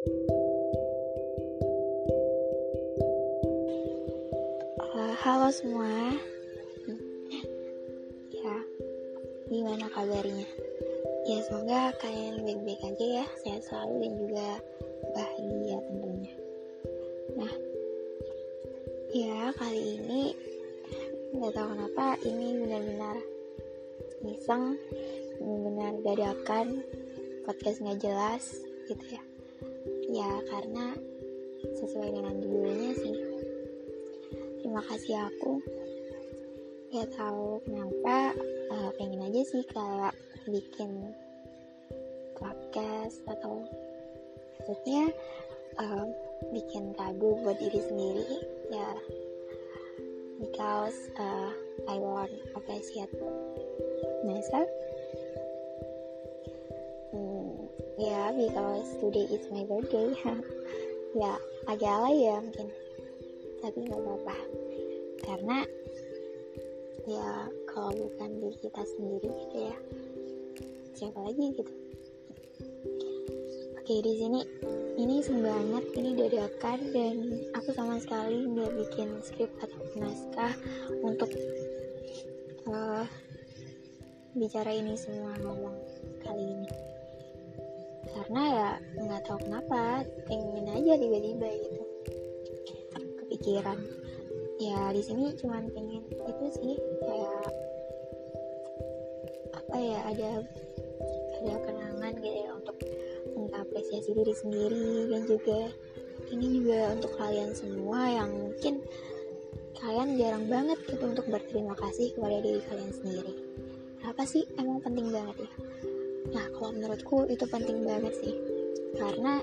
Uh, halo semua. Ya, gimana kabarnya? Ya semoga kalian baik-baik aja ya, sehat selalu dan juga bahagia tentunya. Nah, ya kali ini nggak tahu kenapa ini benar-benar iseng, benar-benar dadakan podcast nggak jelas gitu ya. Ya karena sesuai dengan judulnya sih. Terima kasih aku. Gak tahu kenapa uh, pengen aja sih kayak bikin podcast atau maksudnya uh, bikin lagu buat diri sendiri ya because uh, I want appreciate myself ya yeah, because today is my birthday. Ya agak alay ya mungkin. Tapi nggak apa-apa. Karena ya kalau bukan diri kita sendiri gitu ya. Siapa lagi gitu? Oke di sini ini banget ini dadakan dan aku sama sekali nggak bikin skrip atau naskah untuk uh, bicara ini semua ngomong kali ini karena ya nggak tahu kenapa pengen aja tiba-tiba gitu. Kepikiran. Ya di sini cuman pengen itu sih kayak apa ya ada ada kenangan gitu ya untuk mengapresiasi diri sendiri dan juga ini juga untuk kalian semua yang mungkin kalian jarang banget gitu untuk berterima kasih kepada diri kalian sendiri. Apa sih? Emang penting banget ya nah kalau menurutku itu penting banget sih. Karena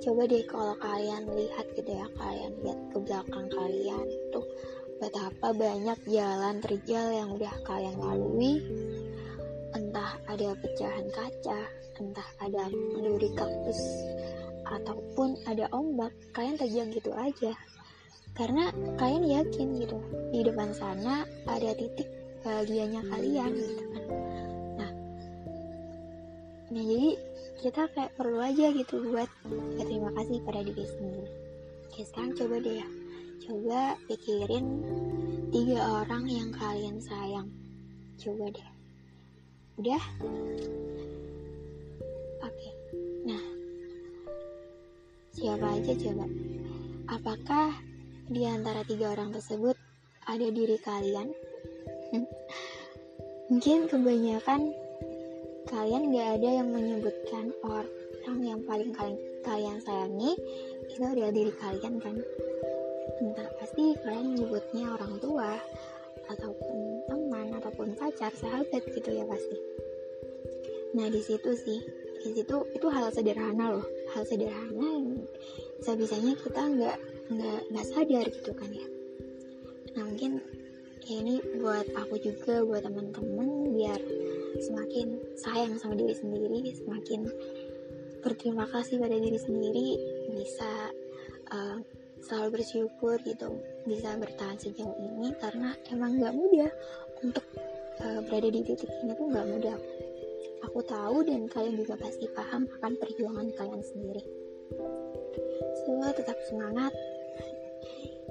coba deh kalau kalian lihat gitu ya kalian lihat ke belakang kalian tuh betapa banyak jalan terjal yang udah kalian lalui. Entah ada pecahan kaca entah ada duri kaktus ataupun ada ombak kalian terjang gitu aja. Karena kalian yakin gitu di depan sana ada titik bahagianya kalian gitu kan nah jadi kita kayak perlu aja gitu buat berterima kasih pada diri sendiri. Oke sekarang coba deh ya. Coba pikirin tiga orang yang kalian sayang. Coba deh. Udah? Oke. Nah siapa aja coba? Apakah di antara tiga orang tersebut ada diri kalian? Mungkin kebanyakan kalian gak ada yang menyebutkan orang yang paling kalian, kalian sayangi itu adalah diri kalian kan? Entah pasti kalian menyebutnya orang tua ataupun teman ataupun pacar sahabat gitu ya pasti. Nah di situ sih di situ itu hal sederhana loh. Hal sederhana yang bisa bisanya kita nggak nggak nggak sadar gitu kan ya. Nah mungkin ya ini buat aku juga buat teman-teman biar semakin sayang sama diri sendiri semakin berterima kasih pada diri sendiri bisa uh, selalu bersyukur gitu bisa bertahan sejauh ini karena emang nggak mudah untuk uh, berada di titik ini tuh nggak mudah. Aku tahu dan kalian juga pasti paham akan perjuangan kalian sendiri. So tetap semangat.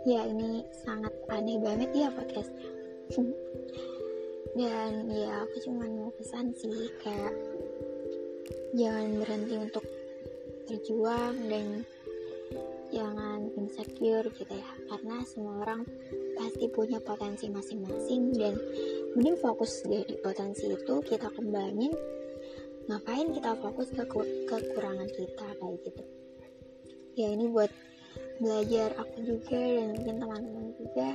Ya ini sangat aneh banget ya podcastnya dan ya aku cuma mau pesan sih kayak jangan berhenti untuk berjuang dan jangan insecure gitu ya. Karena semua orang pasti punya potensi masing-masing dan mending fokus di potensi itu kita kembangin. Ngapain kita fokus ke kekurangan kita kayak gitu. Ya ini buat belajar aku juga dan mungkin teman-teman juga.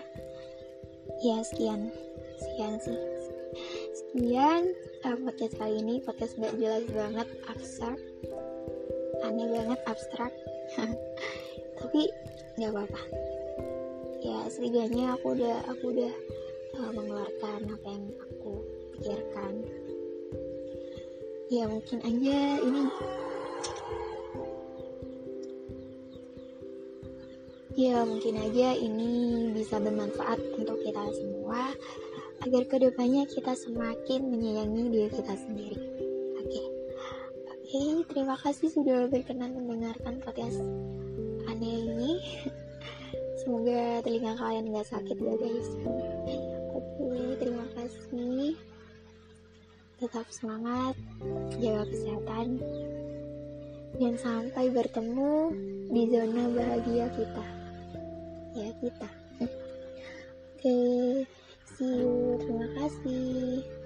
Ya sekian. Sekian sih sekian uh, podcast kali ini podcast gak jelas banget abstrak. Aneh banget abstrak. Tapi nggak apa-apa. Ya setidaknya aku udah aku udah uh, mengeluarkan apa yang aku pikirkan. Ya mungkin aja ini. Ya mungkin aja ini bisa bermanfaat untuk kita semua agar ke depannya kita semakin menyayangi diri kita sendiri oke oke Hey, terima kasih sudah berkenan mendengarkan podcast aneh ini. Semoga telinga kalian gak sakit ya guys. Oke, terima kasih. Tetap semangat, jaga kesehatan, dan sampai bertemu di zona bahagia kita. Ya kita. Oke, see you. Terima kasih.